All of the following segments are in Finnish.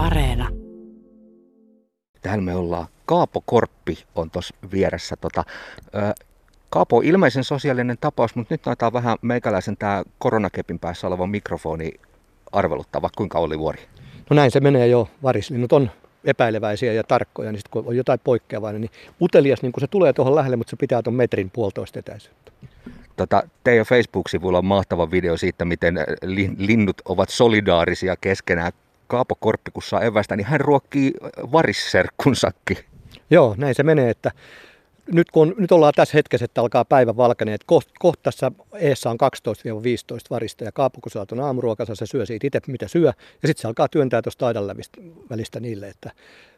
Areena. Täällä me ollaan. Kaapo Korppi on tuossa vieressä. Tota, ö, Kaapo on ilmeisen sosiaalinen tapaus, mutta nyt näyttää vähän meikäläisen tämä koronakepin päässä oleva mikrofoni arveluttava. Kuinka oli vuori? No näin se menee jo. Varislinnut on epäileväisiä ja tarkkoja, niin sit kun on jotain poikkeavaa, niin utelias niin kun se tulee tuohon lähelle, mutta se pitää tuon metrin puolitoista etäisyyttä. Tota, teidän Facebook-sivulla on mahtava video siitä, miten linnut ovat solidaarisia keskenään. Kaapo Korppi, kun saa evästä, niin hän ruokkii varisserkkunsakin. Joo, näin se menee, että nyt, kun, nyt ollaan tässä hetkessä, että alkaa päivä valkenee, että kohta koht tässä eessä on 12-15 varista ja Kaapo, kun saat aamuruokansa, se syö siitä itse mitä syö ja sitten se alkaa työntää tuosta aidan välistä niille, että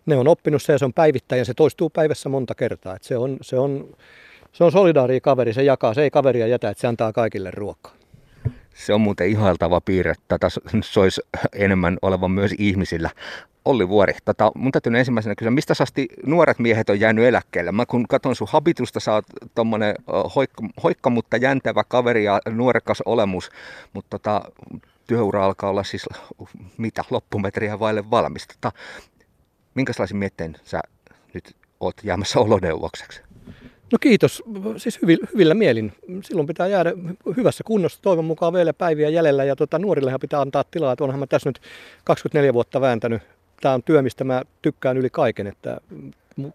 ne on oppinut se ja se on päivittäin ja se toistuu päivässä monta kertaa, että se on, se on, se on solidaaria kaveri, se jakaa, se ei kaveria jätä, että se antaa kaikille ruokaa. Se on muuten ihailtava piirre. Tätä soisi enemmän olevan myös ihmisillä. Olli Vuori, tota, mun täytyy ensimmäisenä kysyä, mistä asti nuoret miehet on jäänyt eläkkeelle? Mä kun katson sun habitusta, sä oot tommonen hoikka, hoikka mutta jäntävä kaveri ja nuorekas olemus, mutta tota, työura alkaa olla siis mitä loppumetriä vaille valmis. Tota, minkälaisen mietteen sä nyt oot jäämässä oloneuvokseksi? No kiitos, siis hyvillä mielin. Silloin pitää jäädä hyvässä kunnossa, toivon mukaan vielä päiviä jäljellä ja tota, nuorillehan pitää antaa tilaa. Että onhan mä tässä nyt 24 vuotta vääntänyt tämä on työ, mistä mä tykkään yli kaiken, että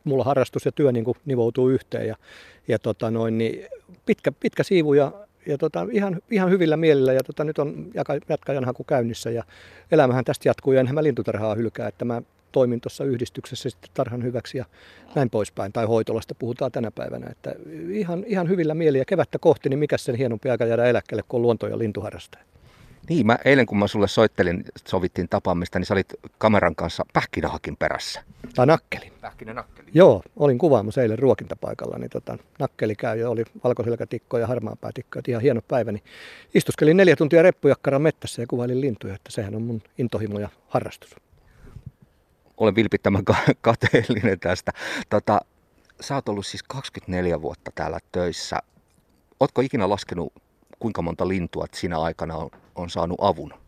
mulla harrastus ja työ niin kuin nivoutuu yhteen ja, ja tota noin, niin pitkä, pitkä siivu ja, ja tota, ihan, ihan, hyvillä mielillä ja tota, nyt on jatkajan haku käynnissä ja elämähän tästä jatkuu ja enhän mä lintutarhaa hylkää, että mä toimin tuossa yhdistyksessä sitten tarhan hyväksi ja näin poispäin. Tai hoitolasta puhutaan tänä päivänä. Että ihan, ihan hyvillä mieliä kevättä kohti, niin mikä sen hienompi aika jäädä eläkkeelle kuin luonto- ja lintuharrastaja. Niin, mä eilen kun mä sulle soittelin, sovittiin tapaamista, niin sä olit kameran kanssa pähkinähakin perässä. Tai nakkeli. Pähkinä nakkeli. Joo, olin kuvaamassa eilen ruokintapaikalla, niin tota, nakkeli käy ja oli valkoselkätikko ja harmaapäätikko, ihan hieno päivä. Niin istuskelin neljä tuntia reppujakkaran mettässä ja kuvailin lintuja, että sehän on mun intohimo ja harrastus. Olen vilpittömän kateellinen tästä. Tota, sä oot ollut siis 24 vuotta täällä töissä. Ootko ikinä laskenut kuinka monta lintua sinä aikana on, on saanut avun?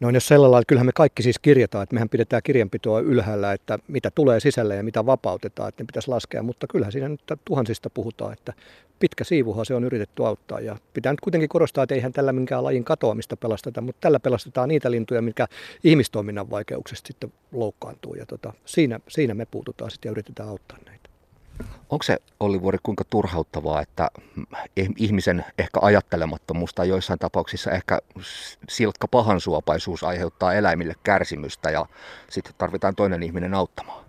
No jos sellainen, että kyllähän me kaikki siis kirjataan, että mehän pidetään kirjanpitoa ylhäällä, että mitä tulee sisälle ja mitä vapautetaan, että ne pitäisi laskea, mutta kyllähän siinä nyt tuhansista puhutaan, että pitkä siivuhan se on yritetty auttaa. Ja pitää nyt kuitenkin korostaa, että eihän tällä minkään lajin katoamista pelasteta, mutta tällä pelastetaan niitä lintuja, mikä ihmistoiminnan vaikeuksista sitten loukkaantuu. Ja tota, siinä, siinä me puututaan sitten ja yritetään auttaa näitä. Onko se, Olli Vuori, kuinka turhauttavaa, että ihmisen ehkä ajattelemattomuus tai joissain tapauksissa ehkä silkka pahansuopaisuus aiheuttaa eläimille kärsimystä ja sitten tarvitaan toinen ihminen auttamaan?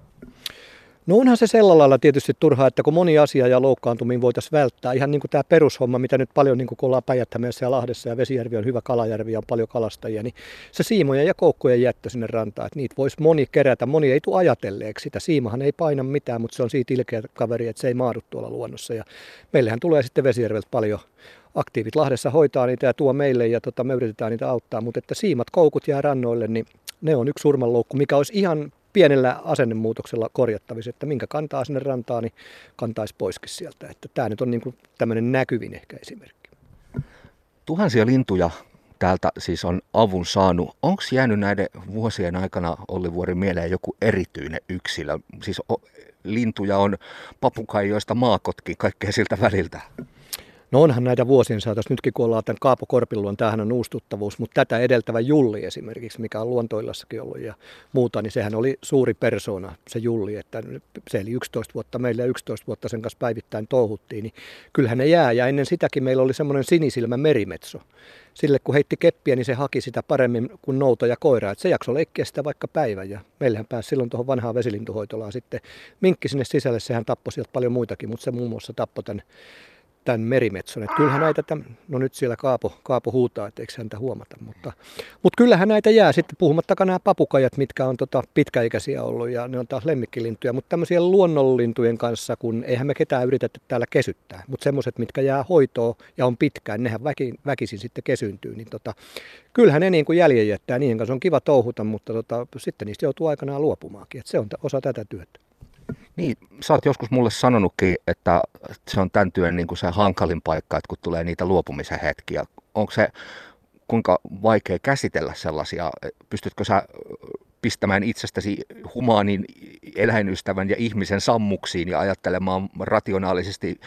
No onhan se sellä lailla tietysti turhaa, että kun moni asia ja loukkaantuminen voitaisiin välttää, ihan niin kuin tämä perushomma, mitä nyt paljon, niin kuin kun ollaan päijät ja Lahdessa ja Vesijärvi on hyvä kalajärvi ja on paljon kalastajia, niin se siimojen ja koukkujen jättö sinne rantaan, että niitä voisi moni kerätä, moni ei tule ajatelleeksi. Sitä. Siimahan ei paina mitään, mutta se on siitä ilkeä kaveri, että se ei maadu tuolla luonnossa. Ja meillähän tulee sitten Vesijärveltä paljon aktiivit. Lahdessa hoitaa niitä ja tuo meille ja tota, me yritetään niitä auttaa, mutta että siimat koukut jää rannoille, niin ne on yksi surmanloukku, mikä olisi ihan pienellä asennemuutoksella korjattavissa, että minkä kantaa sinne rantaan, niin kantaisi poiskin sieltä. Että tämä nyt on niin kuin tämmöinen näkyvin ehkä esimerkki. Tuhansia lintuja täältä siis on avun saanut. Onko jäänyt näiden vuosien aikana Olli Vuori mieleen joku erityinen yksilö? Siis lintuja on papukaijoista maakotki, kaikkea siltä väliltä. No onhan näitä vuosien saatossa, nytkin kun ollaan tämän Kaapo Korpiluon, tämähän on uustuttavuus, mutta tätä edeltävä Julli esimerkiksi, mikä on luontoillassakin ollut ja muuta, niin sehän oli suuri persona, se Julli, että se eli 11 vuotta meillä ja 11 vuotta sen kanssa päivittäin touhuttiin, niin kyllähän ne jää ja ennen sitäkin meillä oli semmoinen sinisilmä merimetso. Sille kun heitti keppiä, niin se haki sitä paremmin kuin nouta ja koira. Että se jakso leikkiä sitä vaikka päivän ja meillähän pääsi silloin tuohon vanhaan vesilintuhoitolaan sitten minkki sinne sisälle. Sehän tappoi sieltä paljon muitakin, mutta se muun muassa tappoi tämän tämän merimetson. Että kyllähän näitä, tämän, no nyt siellä Kaapo, Kaapo huutaa, että eikö häntä huomata, mutta, mutta kyllähän näitä jää sitten, puhumattakaan nämä papukajat, mitkä on tota pitkäikäisiä ollut ja ne on taas lemmikkilintuja, mutta tämmöisiä luonnonlintujen kanssa, kun eihän me ketään yritetä täällä kesyttää, mutta semmoiset, mitkä jää hoitoon ja on pitkään, nehän väki, väkisin sitten kesyyntyy, niin tota, kyllähän ne niin kuin jäljen jättää, niiden kanssa on kiva touhuta, mutta tota, sitten niistä joutuu aikanaan luopumaankin, että se on osa tätä työtä. Niin, sä oot joskus mulle sanonutkin, että se on tämän työn niin kuin se hankalin paikka, että kun tulee niitä luopumisen hetkiä. Onko se kuinka vaikea käsitellä sellaisia? Pystytkö sä pistämään itsestäsi humaanin eläinystävän ja ihmisen sammuksiin ja ajattelemaan rationaalisesti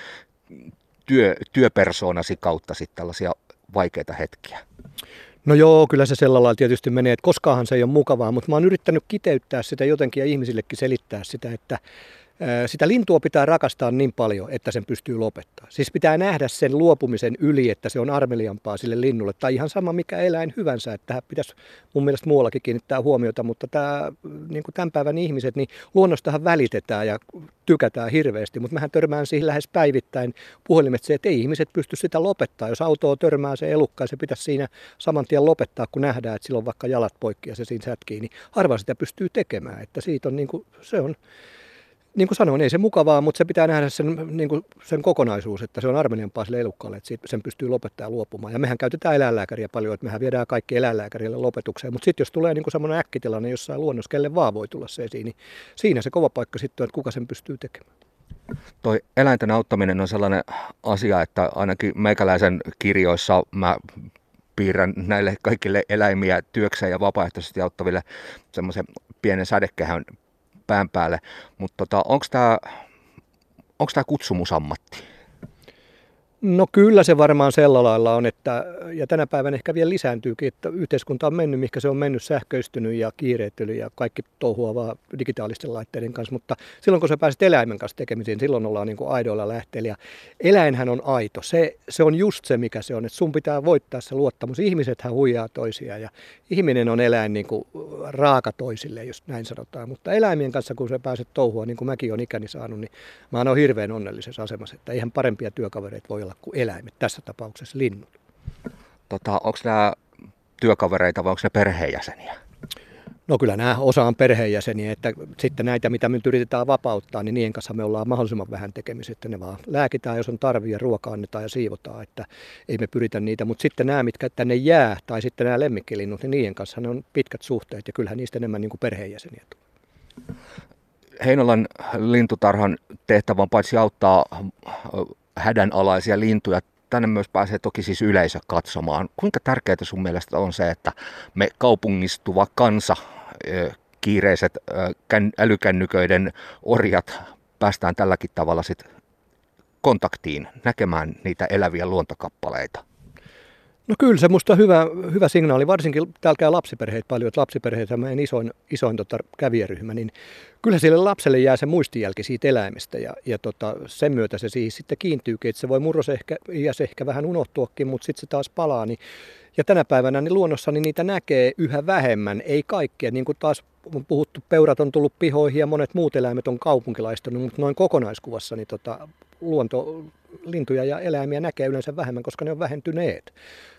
työ, työpersoonasi kautta sitten tällaisia vaikeita hetkiä? No joo, kyllä se sillä lailla tietysti menee, että koskaanhan se ei ole mukavaa, mutta mä oon yrittänyt kiteyttää sitä jotenkin ja ihmisillekin selittää sitä, että sitä lintua pitää rakastaa niin paljon, että sen pystyy lopettaa. Siis pitää nähdä sen luopumisen yli, että se on armeliampaa sille linnulle. Tai ihan sama mikä eläin hyvänsä, että tähän pitäisi mun mielestä muuallakin kiinnittää huomiota. Mutta tämä, niin kuin tämän päivän ihmiset, niin luonnostahan välitetään ja tykätään hirveästi. Mutta mehän törmään siihen lähes päivittäin puhelimet se, että ei ihmiset pysty sitä lopettaa. Jos autoa törmää se elukka, se pitäisi siinä saman tien lopettaa, kun nähdään, että silloin vaikka jalat poikki ja se siinä sätkii. Niin harva sitä pystyy tekemään. Että siitä on niin kuin, se on niin kuin sanoin, ei se mukavaa, mutta se pitää nähdä sen, niin kuin sen kokonaisuus, että se on armeliampaa sille elukkaalle, että sen pystyy lopettamaan luopumaan. Ja mehän käytetään eläinlääkäriä paljon, että mehän viedään kaikki eläinlääkärille lopetukseen. Mutta sitten jos tulee niin semmoinen äkkitilanne jossain luonnossa, kelle vaan voi tulla se esiin, niin siinä se kova paikka sitten on, että kuka sen pystyy tekemään. Toi eläinten auttaminen on sellainen asia, että ainakin meikäläisen kirjoissa mä piirrän näille kaikille eläimiä työkseen ja vapaaehtoisesti auttaville semmoisen pienen sädekehän pään päälle. Mutta tota, onko tämä onko tämä kutsumusammatti? No kyllä se varmaan sellä lailla on, että, ja tänä päivänä ehkä vielä lisääntyykin, että yhteiskunta on mennyt, mikä se on mennyt sähköistynyt ja kiireettynyt ja kaikki touhua vaan digitaalisten laitteiden kanssa, mutta silloin kun sä pääset eläimen kanssa tekemisiin, silloin ollaan niin kuin aidoilla lähteellä. Ja eläinhän on aito, se, se on just se mikä se on, että sun pitää voittaa se luottamus. Ihmisethän huijaa toisiaan ja ihminen on eläin niin kuin raaka toisille, jos näin sanotaan, mutta eläimien kanssa kun sä pääset touhua, niin kuin mäkin olen ikäni saanut, niin mä oon hirveän onnellisessa asemassa, että eihän parempia työkavereita voi olla olla kuin eläimet, tässä tapauksessa linnut. Tota, onko nämä työkavereita vai onko ne perheenjäseniä? No kyllä nämä osa on perheenjäseniä, että sitten näitä, mitä me nyt yritetään vapauttaa, niin niiden kanssa me ollaan mahdollisimman vähän tekemisissä, että ne vaan lääkitään, jos on tarvia, ja ruoka annetaan ja siivotaan, että ei me pyritä niitä. Mutta sitten nämä, mitkä tänne jää, tai sitten nämä lemmikkilinnut, niin niiden kanssa ne on pitkät suhteet, ja kyllähän niistä enemmän niin kuin perheenjäseniä tulee. Heinolan lintutarhan tehtävä on paitsi auttaa hädänalaisia lintuja. Tänne myös pääsee toki siis yleisö katsomaan. Kuinka tärkeää sun mielestä on se, että me kaupungistuva kansa, kiireiset älykännyköiden orjat päästään tälläkin tavalla sit kontaktiin näkemään niitä eläviä luontokappaleita? No kyllä se musta hyvä, hyvä signaali, varsinkin täällä käy lapsiperheet paljon, että lapsiperheet on meidän isoin, isoin tota kävijäryhmä, niin kyllä sille lapselle jää se muistijälki siitä eläimestä ja, ja tota, sen myötä se siihen sitten kiintyykin, että se voi murros ehkä, ja se ehkä vähän unohtuakin, mutta sitten se taas palaa. Niin, ja tänä päivänä niin luonnossa niin niitä näkee yhä vähemmän, ei kaikkea, niin kuin taas on puhuttu, peurat on tullut pihoihin ja monet muut eläimet on kaupunkilaistunut, mutta noin kokonaiskuvassa niin tota, luonto, lintuja ja eläimiä näkee yleensä vähemmän, koska ne on vähentyneet.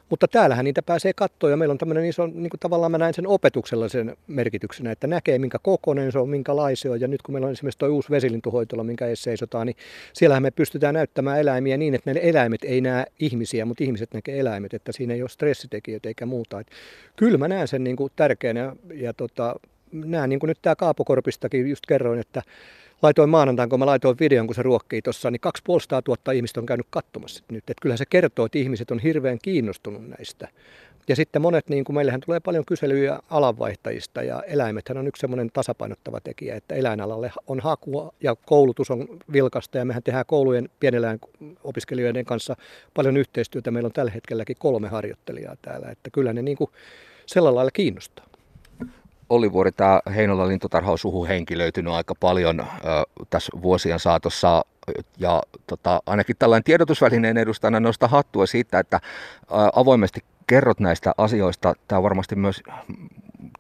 Mutta täällähän niitä pääsee katsoa ja meillä on tämmöinen iso, niin kuin tavallaan mä näen sen opetuksella sen merkityksenä, että näkee minkä kokoinen se on, minkälaisia on. Ja nyt kun meillä on esimerkiksi tuo uusi vesilintuhoitola, minkä edes seisotaan, niin siellähän me pystytään näyttämään eläimiä niin, että ne eläimet ei näe ihmisiä, mutta ihmiset näkee eläimet, että siinä ei ole stressitekijöitä eikä muuta. Et kyllä mä näen sen niin kuin tärkeänä ja, ja tota, näen niin kuin nyt tämä Kaapokorpistakin just kerroin, että laitoin maanantain, kun mä laitoin videon, kun se ruokkii tuossa, niin 250 tuhatta ihmistä on käynyt katsomassa nyt. Että kyllähän se kertoo, että ihmiset on hirveän kiinnostunut näistä. Ja sitten monet, niin kuin meillähän tulee paljon kyselyjä alanvaihtajista ja eläimethän on yksi semmoinen tasapainottava tekijä, että eläinalalle on hakua ja koulutus on vilkasta ja mehän tehdään koulujen pieneläin opiskelijoiden kanssa paljon yhteistyötä. Meillä on tällä hetkelläkin kolme harjoittelijaa täällä, että kyllä ne niin kuin sillä lailla kiinnostaa. Olli Vuori, tämä Heinolan lintutarha on suhu henkilöitynyt aika paljon ö, tässä vuosien saatossa ja tota, ainakin tällainen tiedotusvälineen edustajana nosta hattua siitä, että ö, avoimesti kerrot näistä asioista. Tämä on varmasti myös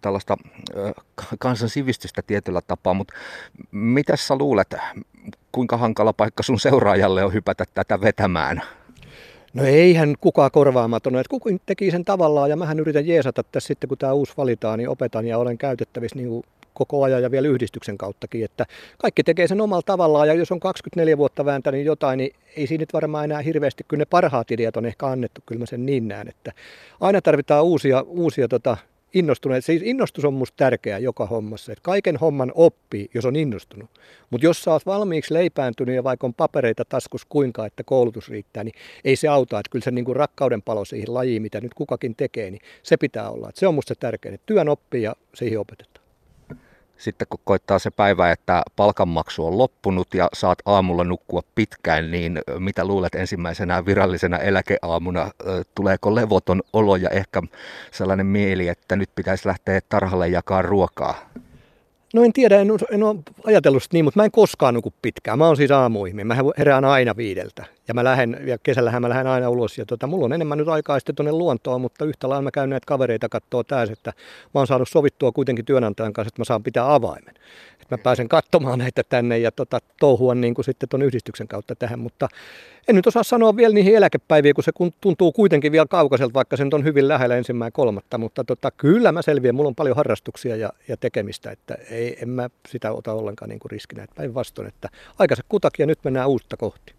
tällaista ö, kansan sivistystä tietyllä tapaa, mutta mitä sä luulet, kuinka hankala paikka sun seuraajalle on hypätä tätä vetämään? No eihän kukaan korvaamaton, että kukin teki sen tavallaan ja mähän yritän jeesata tässä sitten kun tämä uusi valitaan, niin opetan ja olen käytettävissä niin koko ajan ja vielä yhdistyksen kauttakin, että kaikki tekee sen omalla tavallaan ja jos on 24 vuotta vääntänyt jotain, niin ei siinä nyt varmaan enää hirveästi, kyllä ne parhaat ideat on ehkä annettu, kyllä mä sen niin näen, että aina tarvitaan uusia, uusia tota, innostuneet. Siis innostus on musta tärkeä joka hommassa. Että kaiken homman oppii, jos on innostunut. Mutta jos sä oot valmiiksi leipääntynyt ja vaikka on papereita taskus kuinka, että koulutus riittää, niin ei se auta. Että kyllä se niin kuin rakkauden palo siihen lajiin, mitä nyt kukakin tekee, niin se pitää olla. Että se on musta tärkeä. Että työn oppii ja siihen opetetaan. Sitten kun koittaa se päivä, että palkanmaksu on loppunut ja saat aamulla nukkua pitkään, niin mitä luulet ensimmäisenä virallisena eläkeaamuna? Tuleeko levoton olo ja ehkä sellainen mieli, että nyt pitäisi lähteä tarhalle jakaa ruokaa? No en tiedä, en, en ole ajatellut niin, mutta mä en koskaan nuku pitkään. Mä oon siis aamuihminen. Mä herään aina viideltä. Ja mä lähden, ja kesällähän mä lähden aina ulos. Ja tota, mulla on enemmän nyt aikaa sitten tuonne luontoon, mutta yhtä lailla mä käyn näitä kavereita katsoa täys, että mä oon saanut sovittua kuitenkin työnantajan kanssa, että mä saan pitää avaimen. Että mä pääsen katsomaan näitä tänne ja tota, touhua niin kuin sitten tuon yhdistyksen kautta tähän. Mutta en nyt osaa sanoa vielä niihin eläkepäiviin, kun se tuntuu kuitenkin vielä kaukaiselta, vaikka se nyt on hyvin lähellä ensimmäinen kolmatta. Mutta tota, kyllä mä selviän, mulla on paljon harrastuksia ja, ja tekemistä, että ei, en mä sitä ota ollenkaan niin kuin riskinä. Päinvastoin, että aikaiset kutakin ja nyt mennään uutta kohti.